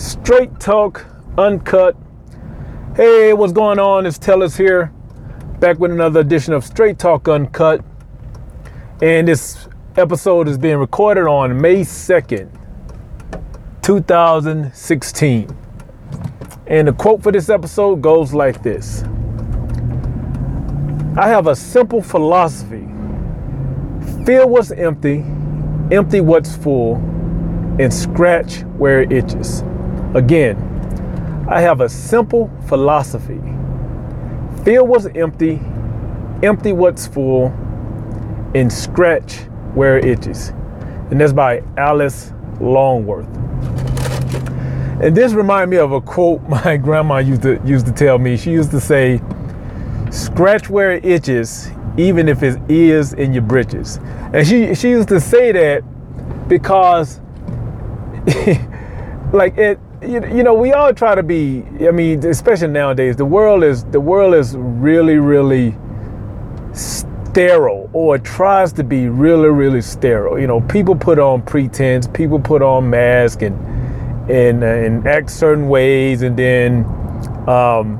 Straight Talk Uncut. Hey, what's going on? It's Tellers here, back with another edition of Straight Talk Uncut. And this episode is being recorded on May 2nd, 2016. And the quote for this episode goes like this I have a simple philosophy fill what's empty, empty what's full, and scratch where it itches. Again, I have a simple philosophy fill what's empty, empty what's full, and scratch where it itches. And that's by Alice Longworth. And this reminds me of a quote my grandma used to used to tell me. She used to say, "Scratch where it itches, even if it is in your britches." And she she used to say that because, like it, you, you know, we all try to be. I mean, especially nowadays, the world is the world is really really sterile or tries to be really really sterile. You know people put on pretense people put on masks and and, uh, and act certain ways and then um,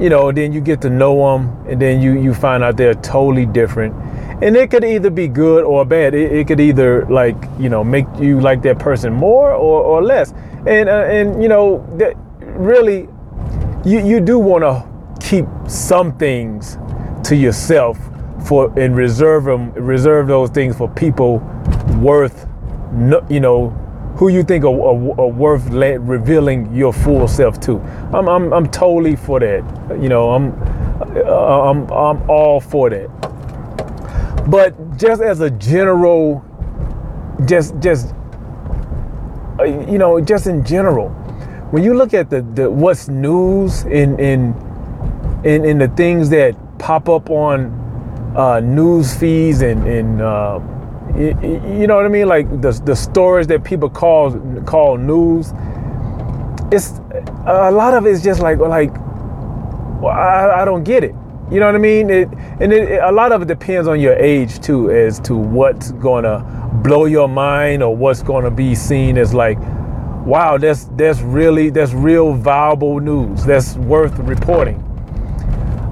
you know then you get to know them and then you you find out they're totally different. And it could either be good or bad. It, it could either like you know make you like that person more or, or less and uh, and you know that really you you do want to keep some things to yourself for and reserve them reserve those things for people worth you know who you think are, are, are worth revealing your full self to. I'm, I'm, I'm totally for that. You know, I'm, uh, I'm, I'm all for that. But just as a general, just, just, you know, just in general, when you look at the, the what's news in, in, in, in the things that pop up on uh, news feeds and, and uh, you, know what I mean? Like the the stories that people call call news. It's a lot of it's just like like well, I, I don't get it. You know what I mean? It, and it, a lot of it depends on your age too, as to what's gonna blow your mind or what's gonna be seen as like, wow, that's that's really that's real valuable news. That's worth reporting.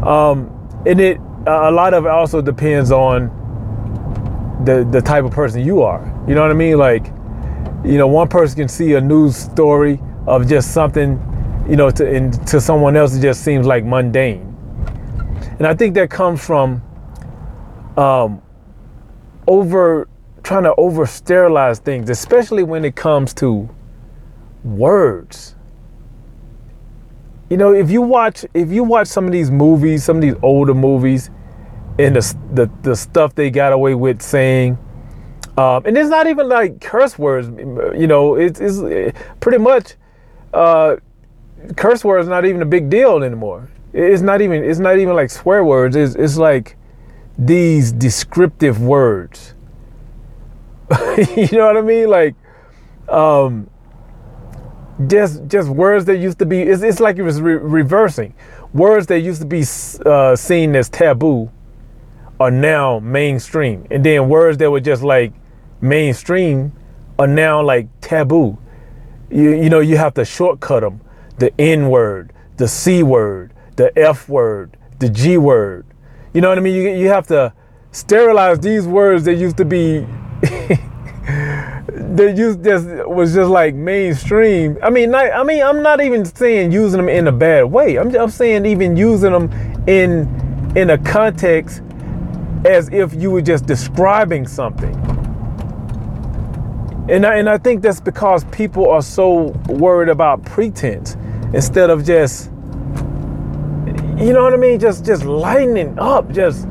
Um, and it a lot of it also depends on the the type of person you are. You know what I mean? Like, you know, one person can see a news story of just something, you know, to and to someone else it just seems like mundane. And I think that comes from um, over trying to over sterilize things, especially when it comes to words. You know, if you watch if you watch some of these movies, some of these older movies, and the, the, the stuff they got away with saying. Um, and it's not even like curse words, you know, it's, it's pretty much uh, curse words not even a big deal anymore. It's not even it's not even like swear words. It's, it's like these descriptive words. you know what I mean? Like um, just just words that used to be. It's, it's like it was re- reversing. Words that used to be uh, seen as taboo are now mainstream. And then words that were just like mainstream are now like taboo. You, you know, you have to shortcut them. The N word, the C word, the F word, the G word. You know what I mean? You, you have to sterilize these words that used to be that used just was just like mainstream. I mean, not, I mean, I'm not even saying using them in a bad way. I'm, I'm saying even using them in in a context as if you were just describing something. And I, and I think that's because people are so worried about pretense instead of just, you know what I mean? Just just lightening up, just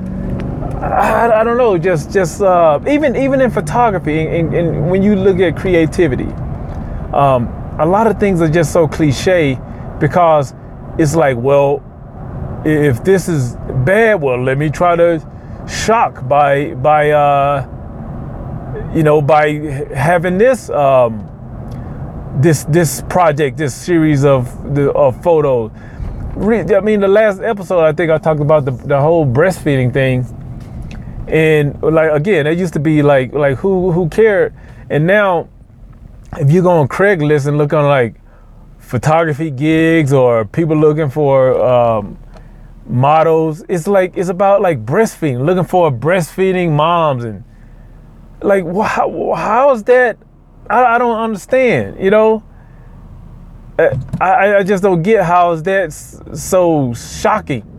I, I don't know, just just uh, even even in photography and, and, when you look at creativity, um, a lot of things are just so cliche because it's like, well, if this is bad, well, let me try to shock by by uh, you know by having this um, this this project, this series of the of photos. I mean, the last episode I think I talked about the the whole breastfeeding thing, and like again, it used to be like like who who cared, and now if you go on Craigslist and look on like photography gigs or people looking for um, models. It's like it's about like breastfeeding, looking for breastfeeding moms and like how how is that? I, I don't understand. You know, uh, I I just don't get how is that so shocking.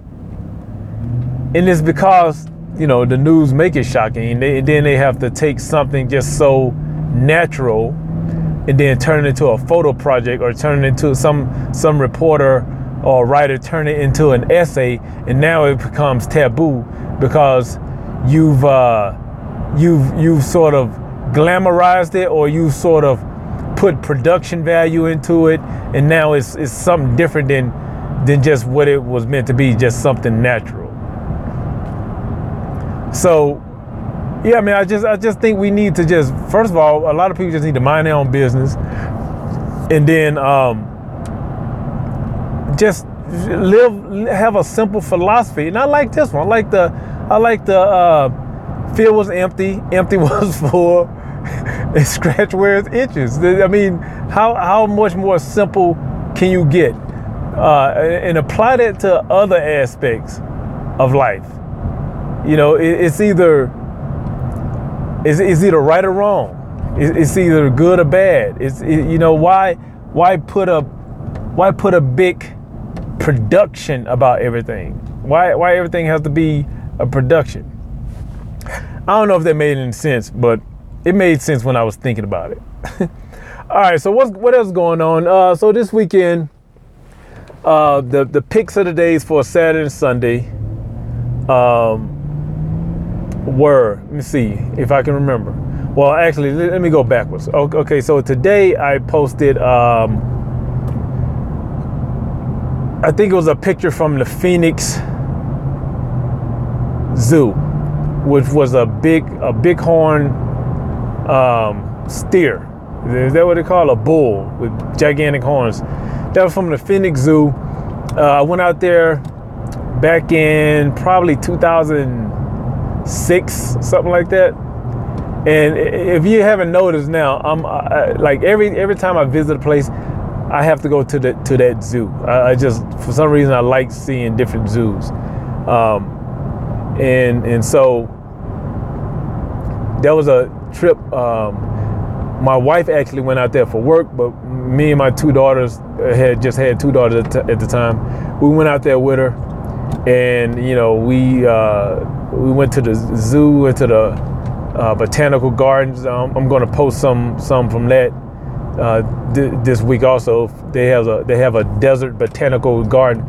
And it's because you know the news make it shocking, and, they, and then they have to take something just so natural and then turn it into a photo project or turn it into some some reporter or writer turn it into an essay and now it becomes taboo because you've uh, you've you've sort of glamorized it or you've sort of put production value into it and now it's it's something different than than just what it was meant to be just something natural so yeah, I mean, I just I just think we need to just first of all, a lot of people just need to mind their own business, and then um, just live have a simple philosophy. And I like this one. I like the I like the uh, field was empty, empty was full, and scratch where it itches. I mean, how how much more simple can you get? Uh, and apply that to other aspects of life. You know, it's either it's either right or wrong. It's either good or bad. It's it, you know why why put a why put a big production about everything? Why why everything has to be a production? I don't know if that made any sense, but it made sense when I was thinking about it. All right, so what's what else going on? Uh, so this weekend, uh, the the picks of the days for Saturday and Sunday. Um, were, let me see if I can remember. Well, actually, let, me go backwards. Okay, so today I posted, um, I think it was a picture from the Phoenix Zoo, which was a big, a bighorn um, steer. Is that what they call a bull with gigantic horns? That was from the Phoenix Zoo. Uh, I went out there back in probably 2000 six, something like that. And if you haven't noticed now, I'm I, like every every time I visit a place, I have to go to the to that zoo. I, I just for some reason I like seeing different zoos, um, and and so that was a trip. Um, my wife actually went out there for work, but me and my two daughters had just had two daughters at the time. We went out there with her, and you know we. Uh, we went to the zoo, went to the uh, botanical gardens. Um, I'm going to post some some from that uh, th- this week. Also, they have a they have a desert botanical garden,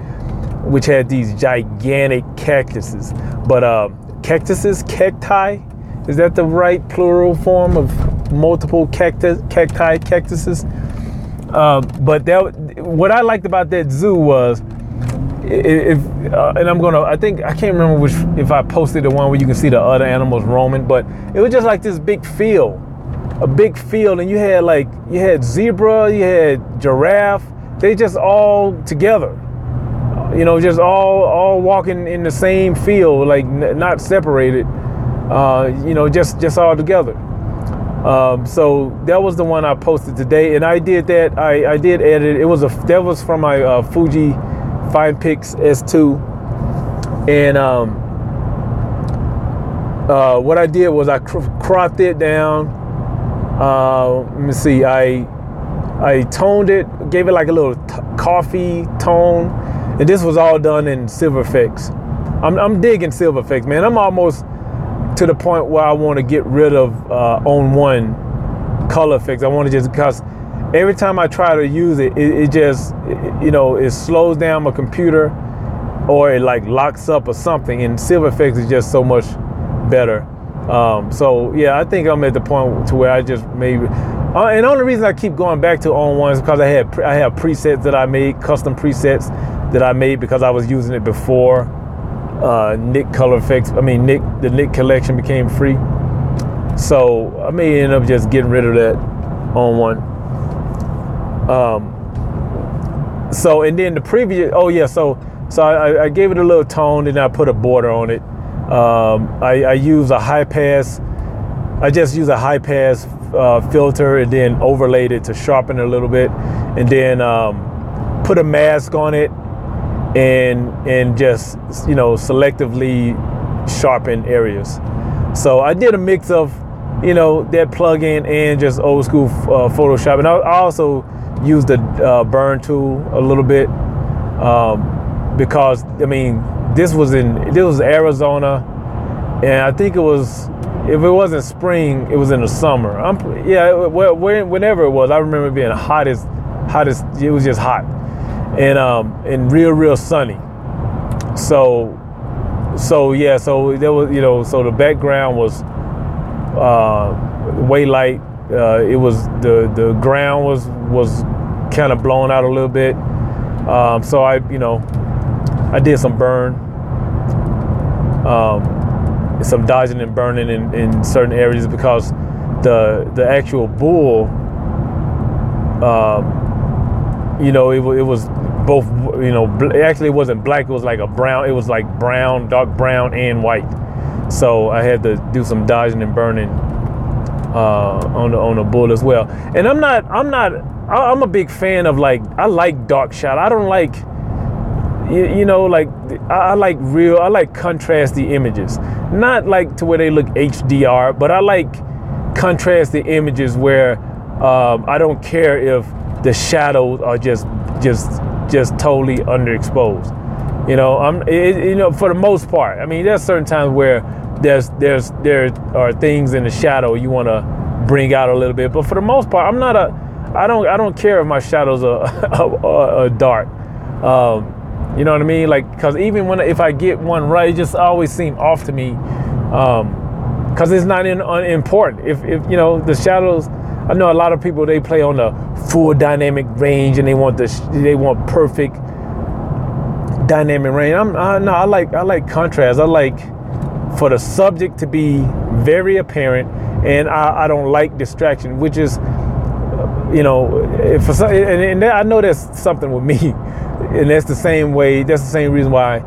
which had these gigantic cactuses. But uh, cactuses, cacti, is that the right plural form of multiple cactus, cacti, cactuses? Uh, but that what I liked about that zoo was if uh, and I'm gonna I think I can't remember which if I posted the one where you can see the other animals roaming, but it was just like this big field, a big field, and you had like you had zebra, you had giraffe, they just all together, you know, just all all walking in the same field, like n- not separated, uh, you know, just just all together. Um, so that was the one I posted today, and I did that. I, I did edit. It was a that was from my uh, Fuji Finepix S2, and um, uh, what I did was I cr- cropped it down. Uh, let me see. I I toned it, gave it like a little t- coffee tone, and this was all done in Silver Efex. I'm, I'm digging Silver Efex, man. I'm almost to the point where I want to get rid of uh, On1 color fix. I want to just because every time I try to use it, it, it just, it, you know, it slows down my computer or it like locks up or something. And Silver Efex is just so much better. Um, so yeah, I think I'm at the point to where I just maybe, uh, and the only reason I keep going back to On1 is because I had I have presets that I made, custom presets that I made because I was using it before uh, Nik Color Efex. I mean Nik the Nik collection became free. So I may end up just getting rid of that On1. Um, so and then the previous, oh yeah, so so I, I gave it a little tone and I put a border on it. Um, I, I use a high pass. I just use a high pass uh, filter and then overlaid it to sharpen it a little bit, and then um, put a mask on it and and just you know selectively sharpen areas. So I did a mix of you know that plug-in and just old school uh, Photoshop, and I, I also used the uh, burn tool a little bit um, because I mean this was in this was Arizona, and I think it was if it wasn't spring, it was in the summer. I'm yeah, whenever it was, I remember being hot as hot as it was just hot, and um and real real sunny. So so yeah, so there was you know so the background was uh, way light. Uh, it was the the ground was was kind of blown out a little bit. Um, so I you know I did some burn. Um, some dodging and burning in, in certain areas because the the actual bull, um, you know, it, it was both, you know, actually it wasn't black. It was like a brown. It was like brown, dark brown, and white. So I had to do some dodging and burning uh, on the on the bull as well. And I'm not I'm not I'm a big fan of like I like dark shot. I don't like you, you know, like I, I, like real, I like contrasty images. Not like to where they look HDR, but I like contrasty images where um, I don't care if the shadows are just, just, just totally underexposed. You know, I'm, it, you know, for the most part. I mean, there's certain times where there's, there's, there are things in the shadow you want to bring out a little bit, but for the most part, I'm not a, I don't, I don't care if my shadows are, are, are dark. Um, you know what I mean? Like, cause even when if I get one right, it just always seem off to me, um, cause it's not in, important. If if you know the shadows, I know a lot of people they play on the full dynamic range and they want the they want perfect dynamic range. I'm I, no, I like I like contrast. I like for the subject to be very apparent, and I, I don't like distraction, which is you know, if and, and I know that's something with me and that's the same way. That's the same reason why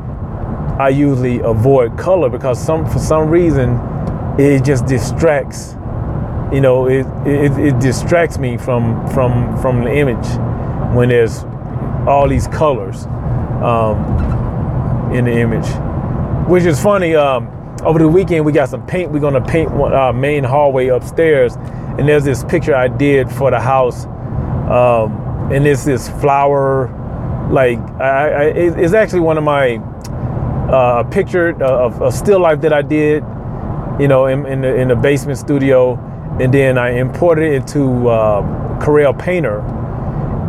I usually avoid color because some for some reason it just distracts. You know, it it, it distracts me from from from the image when there's all these colors um, in the image, which is funny. Um, over the weekend, we got some paint. We're gonna paint our main hallway upstairs, and there's this picture I did for the house, um, and it's this flower like I, I, it's actually one of my uh, picture of a still life that I did, you know, in, in, the, in the basement studio, and then I imported it into uh, Corel Painter,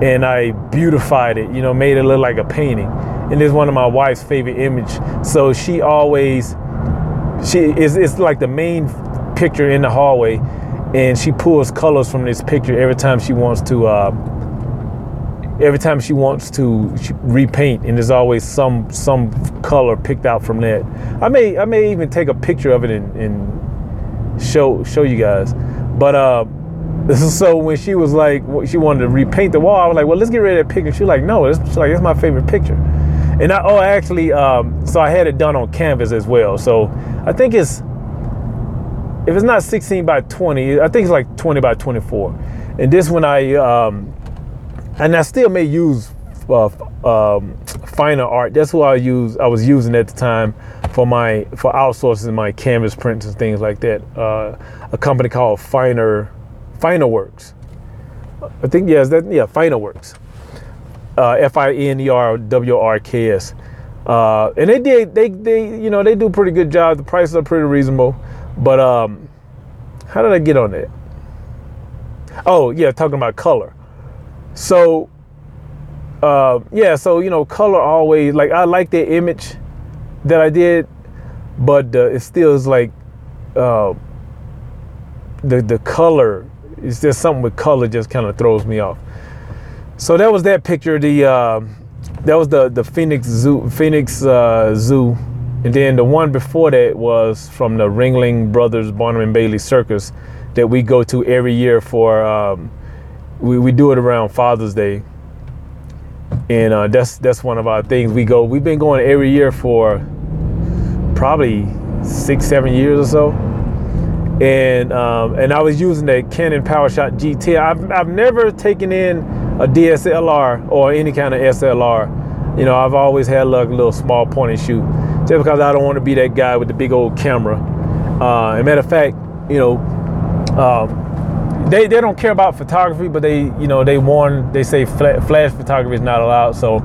and I beautified it, you know, made it look like a painting. And it's one of my wife's favorite image. So she always, she is it's like the main picture in the hallway, and she pulls colors from this picture every time she wants to. Uh, every time she wants to repaint and there's always some some color picked out from that. I may i may even take a picture of it and, and show show you guys. But uh this is so when she was like she wanted to repaint the wall i was like well let's get rid of that picture. She was like no it's like it's my favorite picture and i oh actually um so i had it done on canvas as well so i think it's if it's not 16 by 20 i think it's like 20 by 24 and this one i um and I still may use uh, um, finer art. That's what I use. I was using at the time for my for outsourcing my canvas prints and things like that. Uh, a company called Finer Finer Works. I think yes, that yeah, Finer Works. Uh, F I N E R W R K S. Uh, and they did they they you know they do pretty good job. The prices are pretty reasonable. But um, how did I get on that? Oh yeah, talking about color. So, uh, yeah, so you know, color always like I like the image that I did, but uh, it still is like uh, the the color is just something with color just kind of throws me off. So that was that picture. The uh, that was the the Phoenix Zoo Phoenix uh, Zoo, and then the one before that was from the Ringling Brothers Barnum and Bailey Circus that we go to every year for. Um, we, we do it around Father's Day, and uh, that's that's one of our things. We go. We've been going every year for probably six, seven years or so. And um, and I was using that Canon PowerShot GT. I've I've never taken in a DSLR or any kind of SLR, you know, I've always had like a little small point and shoot, just because I don't want to be that guy with the big old camera. Uh, and matter of fact, you know, um, they they don't care about photography, but they you know they warn they say flash photography is not allowed. So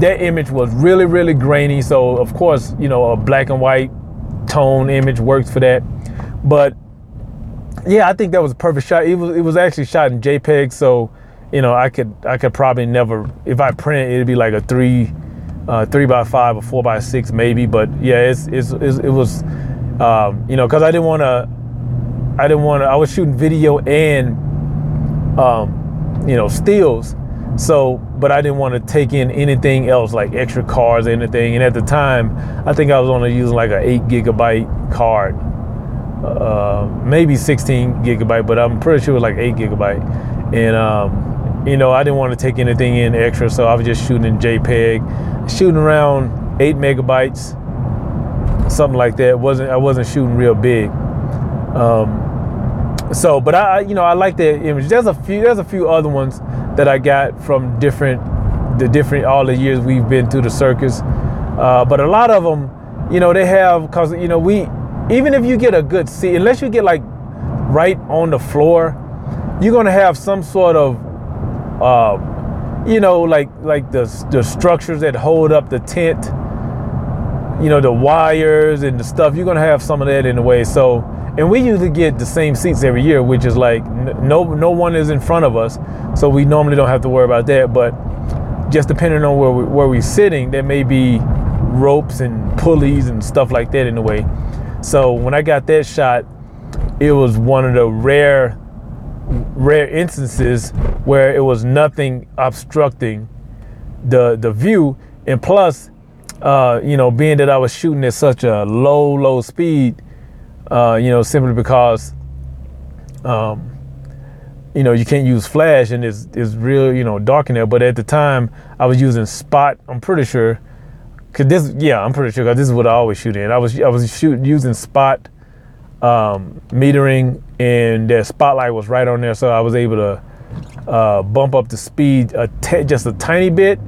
that image was really really grainy. So of course you know a black and white tone image works for that, but yeah, I think that was a perfect shot. It was it was actually shot in JPEG, so you know I could I could probably never if I print it, it'd be like a three uh, three by five or four by six maybe. But yeah, it's, it's, it's it was um, you know because I didn't want to I didn't want to I was shooting video and um, you know stills. So, but I didn't want to take in anything else like extra cards or anything. And at the time, I think I was only using like an eight gigabyte card uh, maybe 16 gigabyte, but I'm pretty sure it was like eight gigabyte. And um, you know, I didn't want to take anything in extra, so I was just shooting in JPEG, shooting around eight megabytes, something like that. wasn't I wasn't shooting real big. Um, so, but I, you know, I like that image. There's a few, there's a few other ones that I got from different, the different all the years we've been through the circus. Uh, but a lot of them, you know, they have because you know we even if you get a good seat, unless you get like right on the floor, you're gonna have some sort of, uh, you know, like like the the structures that hold up the tent, you know, the wires and the stuff. You're gonna have some of that in the way. So, and we usually get the same seats every year, which is like no no one is in front of us, so we normally don't have to worry about that. But just depending on where we, where we're sitting, there may be ropes and pulleys and stuff like that in the way. So when I got that shot, it was one of the rare rare instances where it was nothing obstructing the the view and plus uh, you know being that I was shooting at such a low low speed uh, you know simply because um, you know you can't use flash and it's, it's real you know dark in there but at the time I was using spot I'm pretty sure Cause this, yeah, I'm pretty sure. Cause this is what I always shoot in. I was I was shooting using spot um, metering, and the spotlight was right on there, so I was able to uh, bump up the speed a t- just a tiny bit,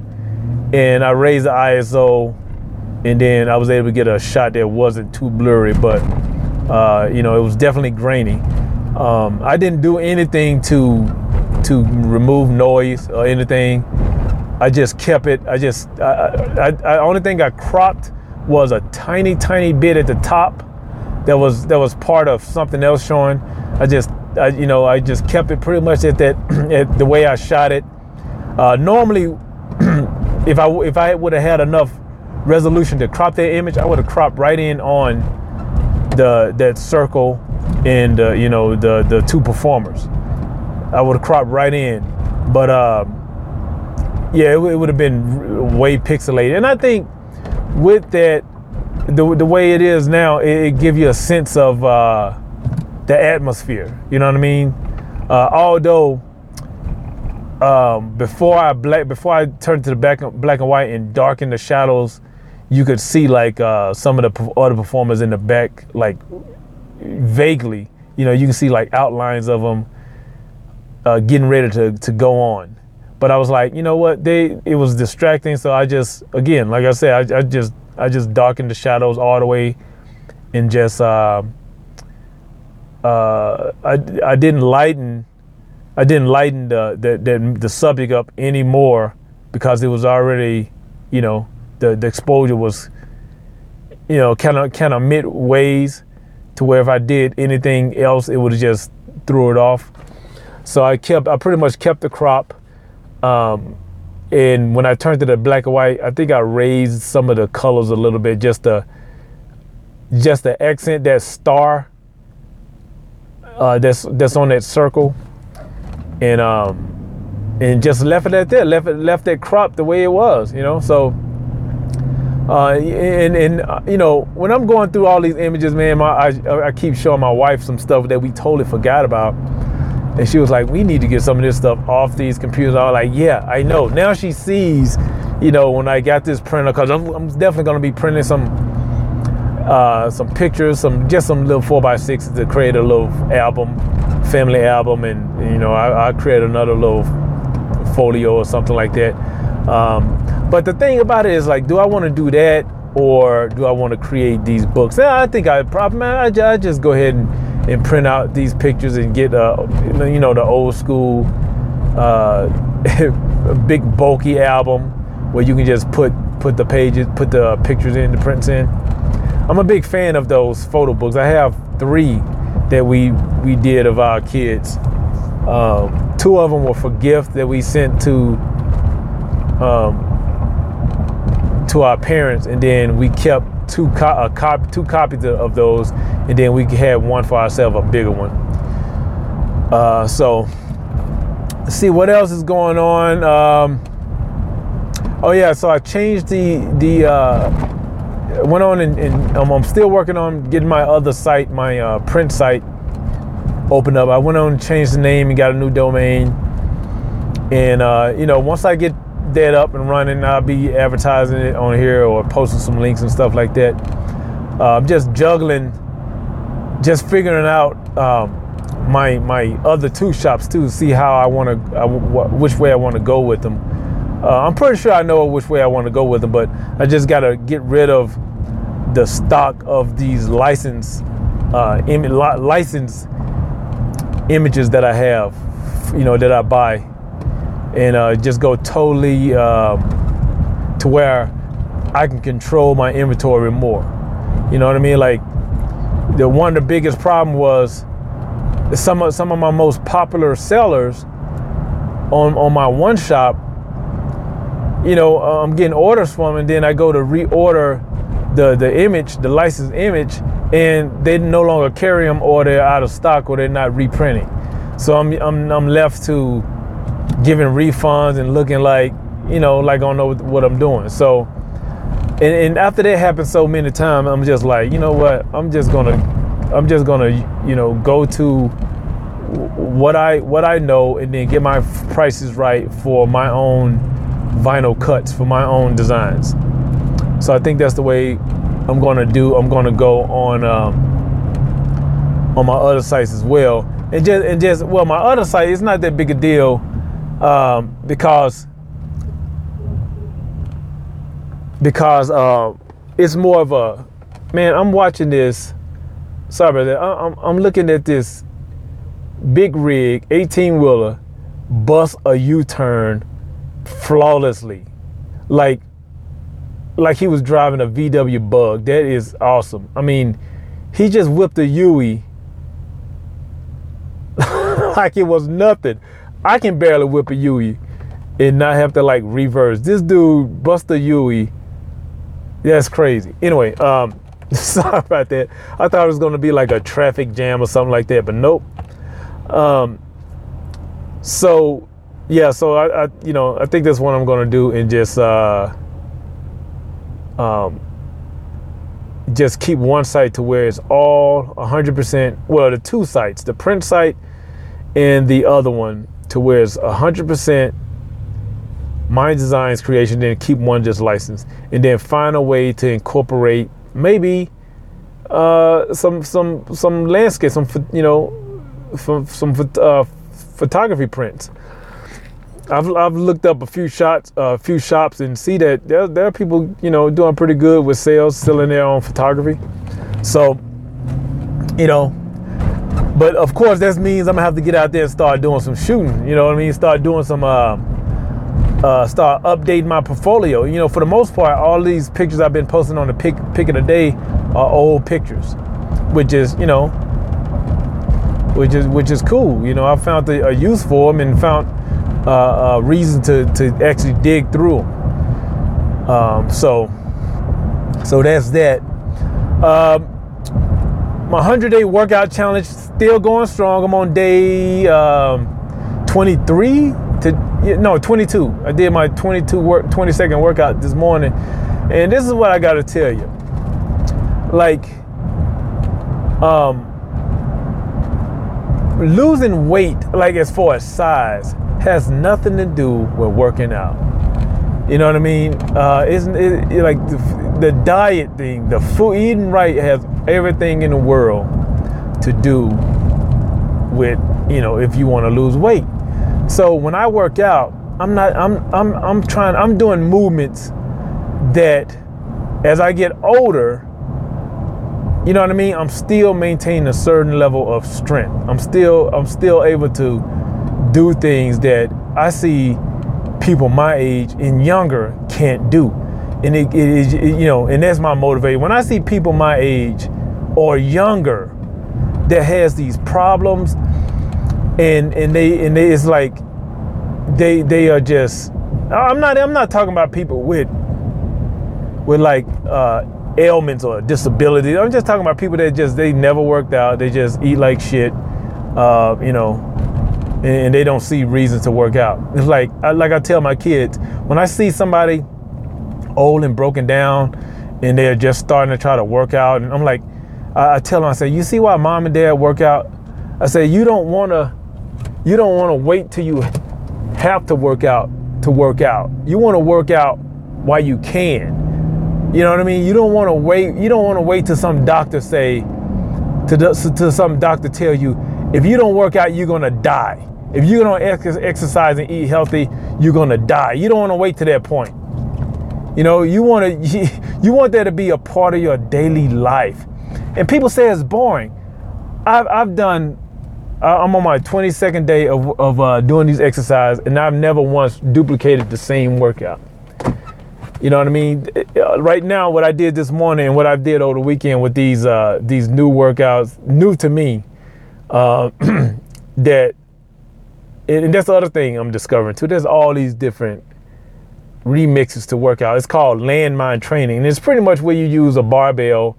and I raised the ISO, and then I was able to get a shot that wasn't too blurry, but uh, you know it was definitely grainy. Um, I didn't do anything to to remove noise or anything. I just kept it. I just, I, I, I only thing I cropped was a tiny, tiny bit at the top that was that was part of something else showing. I just, I, you know, I just kept it pretty much at that, at the way I shot it. Uh, normally, if I if I would have had enough resolution to crop that image, I would have cropped right in on the that circle and uh, you know the the two performers. I would have cropped right in, but. Uh, yeah, it, it would have been way pixelated. And I think with that, the, the way it is now, it, it gives you a sense of uh, the atmosphere. You know what I mean? Uh, although um, before I black before I turned to the black black and white and darken the shadows, you could see like uh, some of the other performers in the back, like vaguely. You know, you can see like outlines of them uh, getting ready to to go on. But I was like, you know what? They it was distracting, so I just again, like I said, I, I just I just darkened the shadows all the way, and just uh, uh, I I didn't lighten I didn't lighten the, the the the subject up anymore because it was already, you know, the the exposure was, you know, kind of kind of midways to where if I did anything else, it would have just threw it off. So I kept I pretty much kept the crop um, and when I turned to the black and white, I think I raised some of the colors a little bit, just to just to accent that star uh, that's that's on that circle, and um, and just left it at that, left it left that crop the way it was, you know. So, uh, and and uh, you know, when I'm going through all these images, man, my, I I keep showing my wife some stuff that we totally forgot about and she was like, "We need to get some of this stuff off these computers." I was like, "Yeah, I know." Now she sees, you know, when I got this printer, because I'm, I'm, definitely to be printing some uh, some pictures, some just some little four by sixes to create a little album, family album, and you know, I, I create another little folio or something like that. Um, but the thing about it is like, do I want to do that or do I want to create these books? Yeah, I think I probably I, I just go ahead and, and print out these pictures and get uh, you know the old school uh, big bulky album where you can just put put the pages, put the pictures in, the prints in. I'm a big fan of those photo books. I have three that we we did of our kids. Um, two of them were for gift that we sent to um, to our parents, and then we kept two co- cop- two copies of those, and then we had one for ourselves, a bigger one. Uh, so, see what else is going on. Um, oh yeah, so I changed the the uh, went on and, and um, I'm still working on getting my other site, my uh, print site, opened up. I went on and changed the name and got a new domain. And uh, you know, once I get that up and running, I'll be advertising it on here or posting some links and stuff like that. Uh, I'm just juggling, just figuring out um, my my other two shops too. See how I want to, uh, which way I want to go with them. Uh, I'm pretty sure I know which way I want to go with them, but I just got to get rid of the stock of these license uh, Im- license images that I have, you know, that I buy, and uh, just go totally um, to where I can control my inventory more. You know what I mean? Like the one of the biggest problem was some of some of my most popular sellers on on my one shop. You know, uh, I'm getting orders from, and then I go to reorder the the image, the licensed image, and they no longer carry them, or they're out of stock, or they're not reprinting. So I'm I'm I'm left to giving refunds and looking like you know like I don't know what I'm doing. So and, and after that happened so many times, I'm just like, you know what? I'm just gonna I'm just gonna you know go to what I what I know and then get my prices right for my own vinyl cuts for my own designs. So I think that's the way I'm gonna do. I'm gonna go on um, on my other sites as well, and just and just well, my other site is not that big a deal um, because because uh, it's more of a man. I'm watching this. Sorry. I'm I'm looking at this big rig, 18 wheeler, bust a U-turn flawlessly, like like he was driving a VW Bug. That is awesome. I mean, he just whipped a Yui like it was nothing. I can barely whip a Yui and not have to like reverse. This dude bust a Yui. That's crazy. Anyway, um, sorry about that. I thought it was gonna be like a traffic jam or something like that, but nope. Um, so yeah, so I, I, you know, I think that's what I'm gonna do and just uh, um, just keep one site to where it's all 100%. Well, the two sites, the print site and the other one, to where it's 100% my designs creation, then keep one just licensed, and then find a way to incorporate maybe uh, some some some landscape, some you know, some some uh, photography prints. I've I've looked up a few shots, a uh, few shops, and see that there there are people you know doing pretty good with sales, selling their own photography. So, you know, but of course that means I'm gonna have to get out there and start doing some shooting. You know what I mean? Start doing some, uh, uh, start updating my portfolio. You know, for the most part, all these pictures I've been posting on the pick pick of the day are old pictures, which is you know, which is which is cool. You know, I found a, a use for them and found uh, uh, reason to to actually dig through them. Um, so so that's that. Um, my 100 day workout challenge still going strong. I'm on day um, 23 to no 22. I did my 22 work 20 second workout this morning, and this is what I got to tell you. Like, um, losing weight, like as far as size, has nothing to do with working out. You know what I mean? Uh, isn't it, like the, the, diet thing, the food eating right has everything in the world to do with you know if you want to lose weight. So when I work out, I'm not I'm I'm I'm trying I'm doing movements that as I get older, you know what I mean? I'm still maintaining a certain level of strength. I'm still I'm still able to do things that I see people my age and younger can't do. And it, it is you know, and that's my motivation. When I see people my age or younger that has these problems and and they and they, it's like they they are just I'm not I'm not talking about people with with like uh, ailments or disabilities. I'm just talking about people that just they never worked out. They just eat like shit, uh, you know, and, they don't see reasons to work out. It's like I, like I tell my kids when I see somebody old and broken down, and they're just starting to try to work out, and I'm like, I, I tell them I say, you see why mom and dad work out? I say you don't want to, you don't want to wait till you have to work out to work out. You want to work out while you can. You know what I mean? You don't want to wait. You don't want to wait till some doctor say, to, to some doctor tell you, if you don't work out, you're gonna die. If you don't exercise and eat healthy, you're gonna die. You don't want to wait to that point. You know, you want to you want that to be a part of your daily life. And people say it's boring. I've I've done. I'm on my 22nd day of of uh, doing these exercises, and I've never once duplicated the same workout. You know what I mean? Uh, right now, what I did this morning and what I did over the weekend with these uh, these new workouts, new to me, uh, that, and that's the other thing I'm discovering too. There's all these different remixes to work out. It's called landmine training, and it's pretty much where you use a barbell.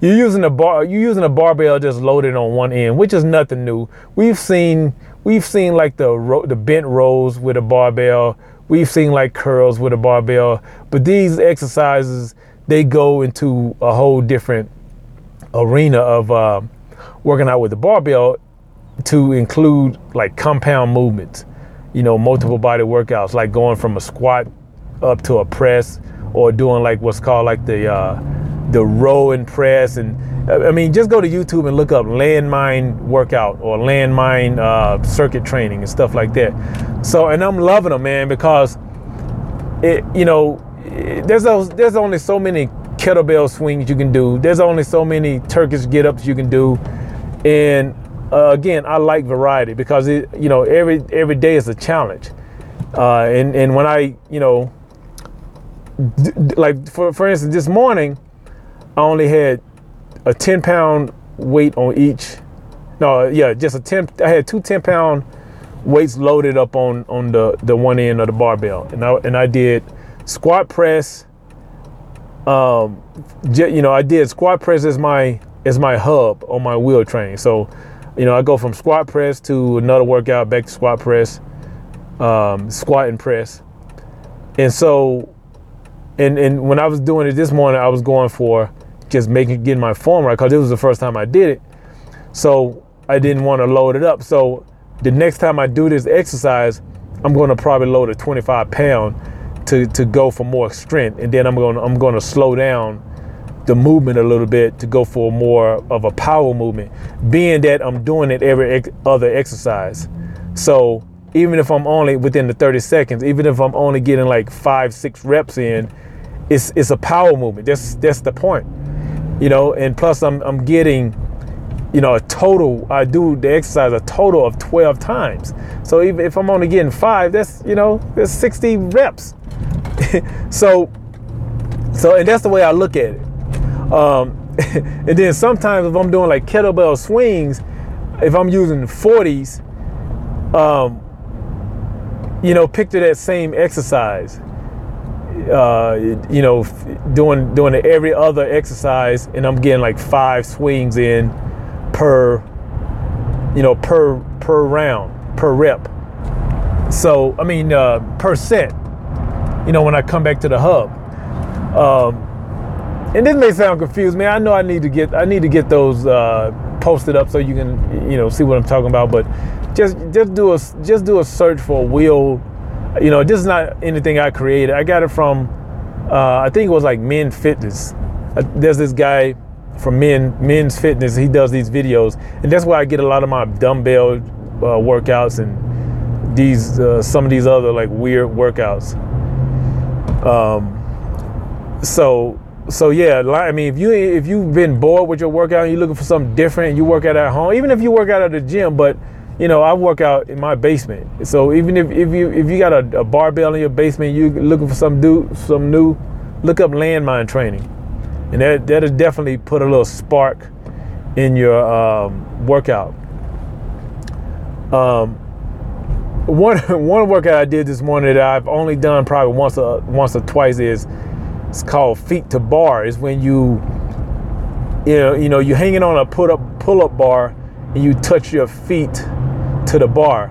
You're using a bar. You're using a barbell just loaded on one end, which is nothing new. We've seen we've seen like the the bent rows with a barbell We've seen like curls with a barbell, but these exercises they go into a whole different arena of uh, working out with the barbell to include like compound movements, you know, multiple body workouts, like going from a squat up to a press, or doing like what's called like the uh, the row and press and I mean, just go to YouTube and look up landmine workout or landmine uh, circuit training and stuff like that. So, and I'm loving them, man, because it, you know, there's those, there's only so many kettlebell swings you can do. There's only so many Turkish get ups you can do, and uh, again, I like variety because it, you know, every every day is a challenge. Uh, and and when I, you know, d- like for for instance, this morning, I only had a 10 pound weight on each. No, yeah, just a 10. I had two 10 pound weights loaded up on on the the one end of the barbell, and I and I did squat press. Um, you know, I did squat press as my as my hub on my wheel training. So, you know, I go from squat press to another workout, back to squat press, um, squat and press, and so, and and when I was doing it this morning, I was going for just making getting my form right because it was the first time I did it. So I didn't want to load it up. So the next time I do this exercise, I'm going to probably load a 25 pound to to go for more strength, and then I'm going I'm going to slow down the movement a little bit to go for more of a power movement. Being that I'm doing it every ex- other exercise, so even if I'm only within the 30 seconds, even if I'm only getting like five six reps in, it's it's a power movement. That's that's the point you know, and plus I'm I'm getting, you know, a total. I do the exercise a total of 12 times. So even if I'm only getting five, that's you know, that's 60 reps. so, so and that's the way I look at it. Um, and then sometimes if I'm doing like kettlebell swings, if I'm using 40s, um, you know, picture that same exercise uh, you know, doing doing every other exercise, and I'm getting like five swings in per, you know, per per round, per rep. So I mean, uh, per set. You know, when I come back to the hub. Um, and this may sound confused, man. I know I need to get I need to get those uh, posted up so you can you know see what I'm talking about. But just just do a just do a search for wheel you know, this is not anything I created. I got it from, uh, I think it was like Men Fitness. Uh, there's this guy from Men Men's Fitness. He does these videos, and that's where I get a lot of my dumbbell uh, workouts and these uh, some of these other like weird workouts. Um, so so yeah, I mean, if you if you've been bored with your workout and you're looking for something different, you work out at home, even if you work out at the gym, but you know, I work out in my basement. So even if, if you if you got a, a barbell in your basement, you looking for some do some new, look up landmine training, and that that'll definitely put a little spark in your um, workout. Um, one one workout I did this morning that I've only done probably once or once or twice is it's called feet to bar. Is when you you know you know you're hanging on a put up pull up bar and you touch your feet to the bar.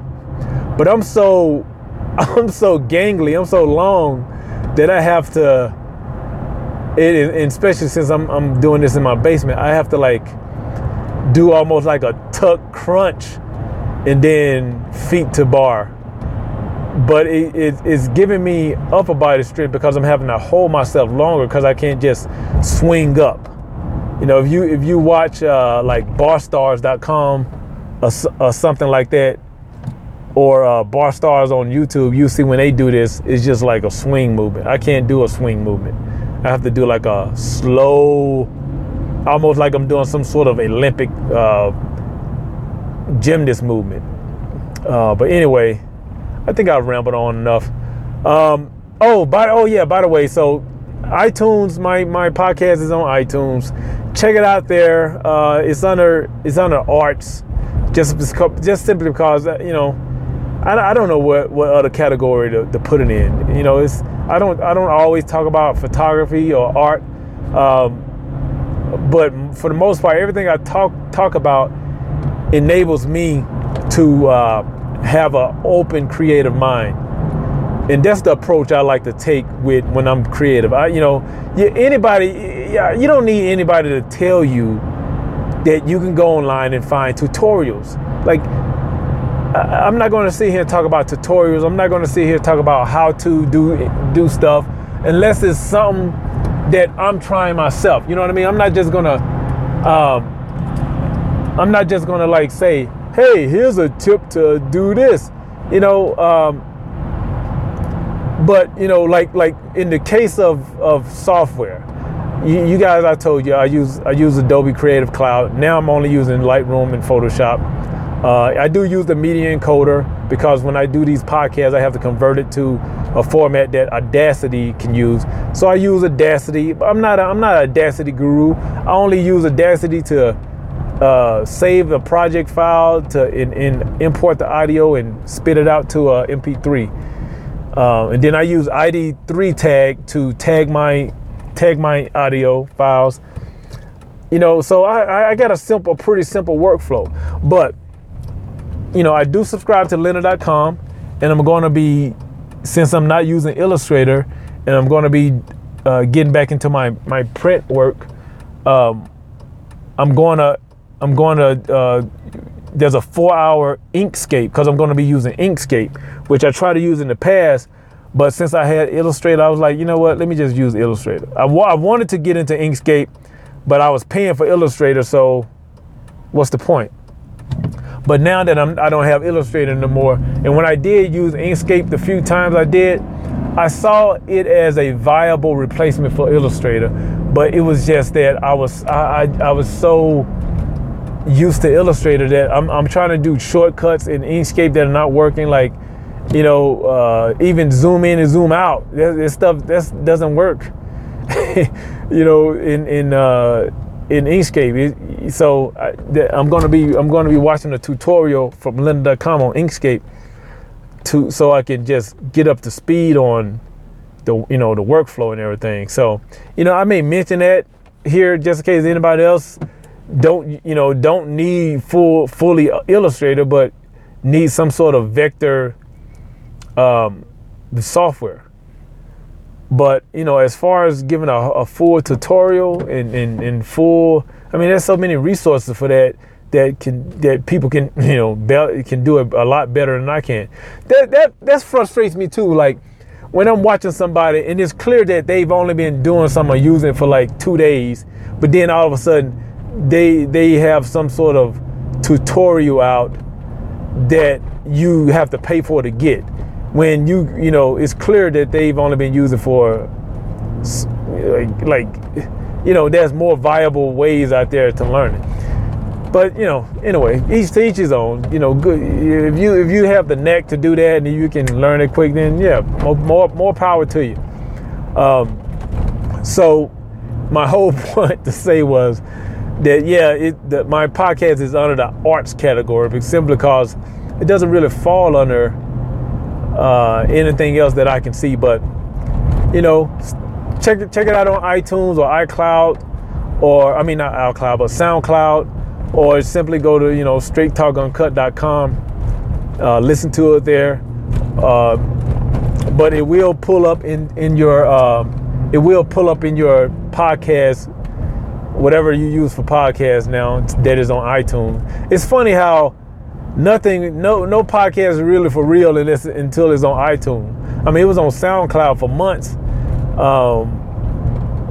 But I'm so I'm so gangly, I'm so long that I have to it, and especially since I'm I'm doing this in my basement, I have to like do almost like a tuck crunch and then feet to bar. But it, it, it's giving me upper body strength because I'm having to hold myself longer because I can't just swing up. You know, if you if you watch uh, like barstarzz.com or, or something like that, or uh, Barstarzz on YouTube, you see when they do this, it's just like a swing movement. I can't do a swing movement. I have to do like a slow, almost like I'm doing some sort of Olympic uh, gymnast movement. Uh, but anyway, I think I've rambled on enough. Um, oh, by oh yeah, by the way, so iTunes, my my podcast is on iTunes. Check it out there. Uh, it's under it's under arts, just just simply because uh, you know I, I don't know what, what other category to, to put it in. You know, it's I don't I don't always talk about photography or art, um, but for the most part, everything I talk talk about enables me to uh, have an open, creative mind, and that's the approach I like to take with when I'm creative. I, you know, anybody, you don't need anybody to tell you that you can go online and find tutorials. Like, I'm not going to sit here and talk about tutorials. I'm not going to sit here and talk about how to do do stuff unless it's something that I'm trying myself. You know what I mean? I'm not just to. Um, I'm not just gonna like say, hey, here's a tip to do this, you know. Um, but you know, like like in the case of of software, you, you, guys, I told you I use I use Adobe Creative Cloud. Now I'm only using Lightroom and Photoshop. Uh, I do use the media encoder because when I do these podcasts, I have to convert it to a format that Audacity can use. So I use Audacity. I'm not a, I'm not an Audacity guru. I only use Audacity to uh, save the project file to in, import the audio and spit it out to a MP3. Uh, and then I use ID3 tag to tag my tag my audio files. You know, so I, I got a simple, pretty simple workflow. But you know, I do subscribe to Lynda.com, and I'm going to be, since I'm not using Illustrator, and I'm going to be uh, getting back into my my print work. Um, I'm going to I'm going to, uh, there's a four hour Inkscape because I'm going to be using Inkscape, which I tried to use in the past. But since I had Illustrator, I was like, you know what? Let me just use Illustrator. I, wanted to get into Inkscape, but I was paying for Illustrator, so what's the point? But now that I'm, I don't have Illustrator no more, and when I did use Inkscape the few times I did, I saw it as a viable replacement for Illustrator. But it was just that I was I, I, I was so used to Illustrator that I'm, I'm trying to do shortcuts in Inkscape that are not working. Like, you know, uh, even zoom in and zoom out. This, stuff that doesn't work. you know, in in uh, in Inkscape. So I, am gonna be I'm gonna be watching a tutorial from Lynda.com on Inkscape to so I can just get up to speed on the you know the workflow and everything. So you know I may mention that here just in case anybody else don't you know don't need full fully Illustrator, but need some sort of vector um, software. But you know, as far as giving a, a full tutorial and, and, and full, I mean, there's so many resources for that that can that people can you know be, can do it a lot better than I can. That that that frustrates me too. Like when I'm watching somebody and it's clear that they've only been doing something using for like two days, but then all of a sudden they they have some sort of tutorial out that you have to pay for to get. When you you know it's clear that they've only been using for like like you know there's more viable ways out there to learn it. But you know anyway, each to each his own. You know, good if you if you have the neck to do that and you can learn it quick, then yeah, more more, more power to you. Um, so my whole point to say was that yeah, it, the, my podcast is under the arts category, simply because it doesn't really fall under uh, anything else that I can see. But you know, check it check it out on iTunes or iCloud, or I mean not iCloud, but SoundCloud, or simply go to you know straighttalkuncut.com. Uh, listen to it there, uh, but it will pull up in in your uh, it will pull up in your podcast whatever you use for podcasts now that is on iTunes. It's funny how nothing, no, no podcast is really for real unless, until it's on iTunes. I mean, it was on SoundCloud for months, um,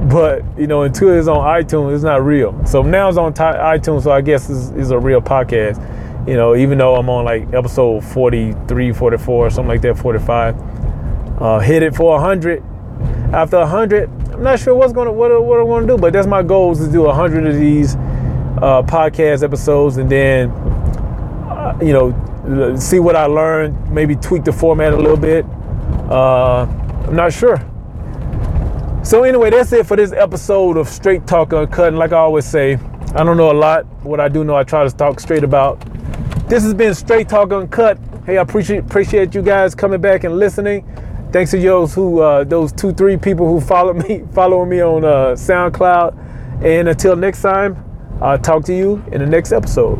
but you know, until it's on iTunes, it's not real. So now it's on t- iTunes, so I guess it's, it's a real podcast. You know, even though I'm on like episode 43, 44, or something like that, 45. Uh, hit it for 100. After 100, I'm not sure what's gonna what, what I'm gonna do, but that's my goal is to do a 100 of these uh, podcast episodes, and then you know, see what I learned, maybe tweak the format a little bit. Uh, I'm not sure. So anyway, that's it for this episode of Straight Talk Uncut. And like I always say, I don't know a lot. What I do know, I try to talk straight about. This has been Straight Talk Uncut. Hey, I appreciate appreciate you guys coming back and listening. Thanks to those who uh, those two three people who follow me following me on uh, SoundCloud. And until next time, I'll talk to you in the next episode.